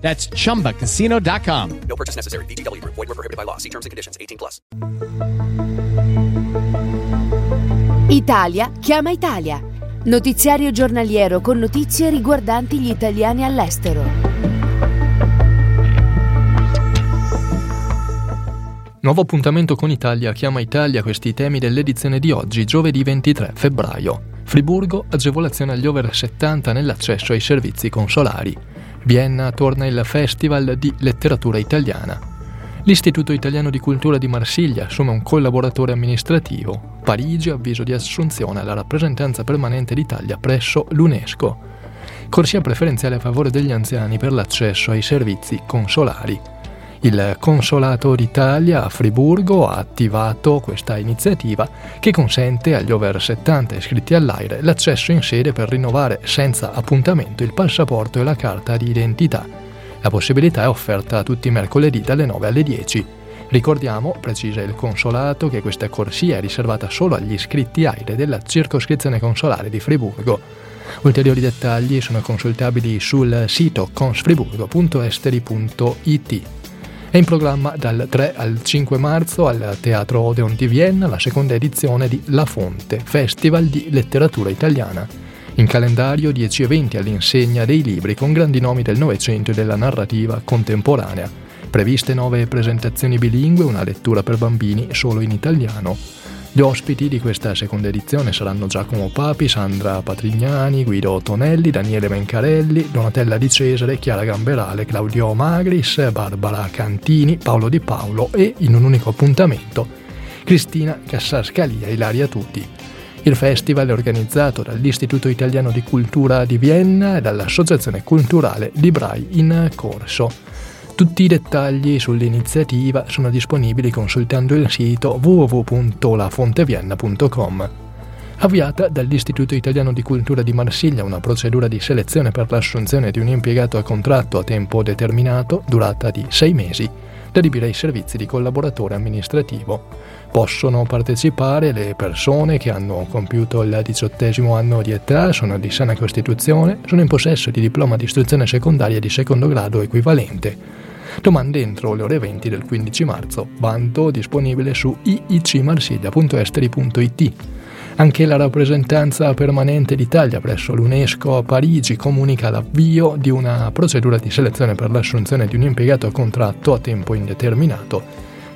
That's chumbacasino.com. No purchase necessary. VGW Group. Void were prohibited by law. See terms and conditions. 18 plus. Italia chiama Italia. Notiziario giornaliero con notizie riguardanti gli italiani all'estero. Nuovo appuntamento con Italia chiama Italia questi temi dell'edizione di oggi, giovedì 23 febbraio. Friburgo, agevolazione agli over 70 nell'accesso ai servizi consolari. Vienna torna il Festival di Letteratura Italiana. L'Istituto Italiano di Cultura di Marsiglia assume un collaboratore amministrativo. Parigi avviso di assunzione alla rappresentanza permanente d'Italia presso l'UNESCO. Corsia preferenziale a favore degli anziani per l'accesso ai servizi consolari. Il Consolato d'Italia a Friburgo ha attivato questa iniziativa che consente agli over 70 iscritti all'AIRE l'accesso in sede per rinnovare senza appuntamento il passaporto e la carta di identità. La possibilità è offerta tutti i mercoledì dalle 9 alle 10. Ricordiamo, precisa il Consolato, che questa corsia è riservata solo agli iscritti AIRE della circoscrizione consolare di Friburgo. Ulteriori dettagli sono consultabili sul sito consfriburgo.esteri.it. È in programma dal 3 al 5 marzo al Teatro Odeon di Vienna la seconda edizione di La Fonte, Festival di letteratura italiana. In calendario 10 eventi all'insegna dei libri con grandi nomi del Novecento e della narrativa contemporanea. Previste nove presentazioni bilingue, una lettura per bambini solo in italiano. Gli ospiti di questa seconda edizione saranno Giacomo Papi, Sandra Patrignani, Guido Tonelli, Daniele Mencarelli, Donatella Di Cesare, Chiara Gamberale, Claudio Magris, Barbara Cantini, Paolo Di Paolo e, in un unico appuntamento, Cristina Cassascalia e Ilaria Tutti. Il festival è organizzato dall'Istituto Italiano di Cultura di Vienna e dall'Associazione Culturale Librai in Corso. Tutti i dettagli sull'iniziativa sono disponibili consultando il sito www.lafontevienna.com. Avviata dall'Istituto Italiano di Cultura di Marsiglia una procedura di selezione per l'assunzione di un impiegato a contratto a tempo determinato, durata di sei mesi, da adibire ai servizi di collaboratore amministrativo. Possono partecipare le persone che hanno compiuto il diciottesimo anno di età, sono di sana costituzione, sono in possesso di diploma di istruzione secondaria di secondo grado equivalente. Domande entro le ore 20 del 15 marzo. Bando disponibile su iicmarsiglia.esteri.it. Anche la rappresentanza permanente d'Italia presso l'UNESCO a Parigi comunica l'avvio di una procedura di selezione per l'assunzione di un impiegato a contratto a tempo indeterminato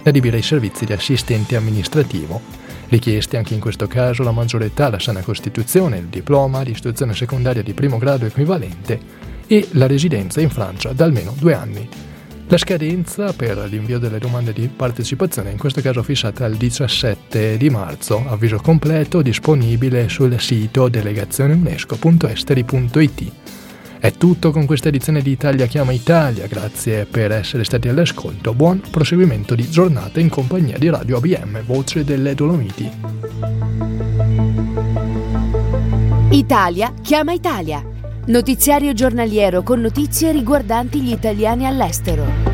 da adibire ai servizi di assistente amministrativo. Richiesti anche in questo caso la maggiore età, la sana costituzione, il diploma di istruzione secondaria di primo grado equivalente e la residenza in Francia da almeno due anni. La scadenza per l'invio delle domande di partecipazione in questo caso fissata al 17 di marzo, avviso completo disponibile sul sito delegazioneunesco.esteri.it. È tutto con questa edizione di Italia chiama Italia, grazie per essere stati all'ascolto, buon proseguimento di giornata in compagnia di Radio ABM, voce delle Dolomiti. Italia chiama Italia. Notiziario giornaliero con notizie riguardanti gli italiani all'estero.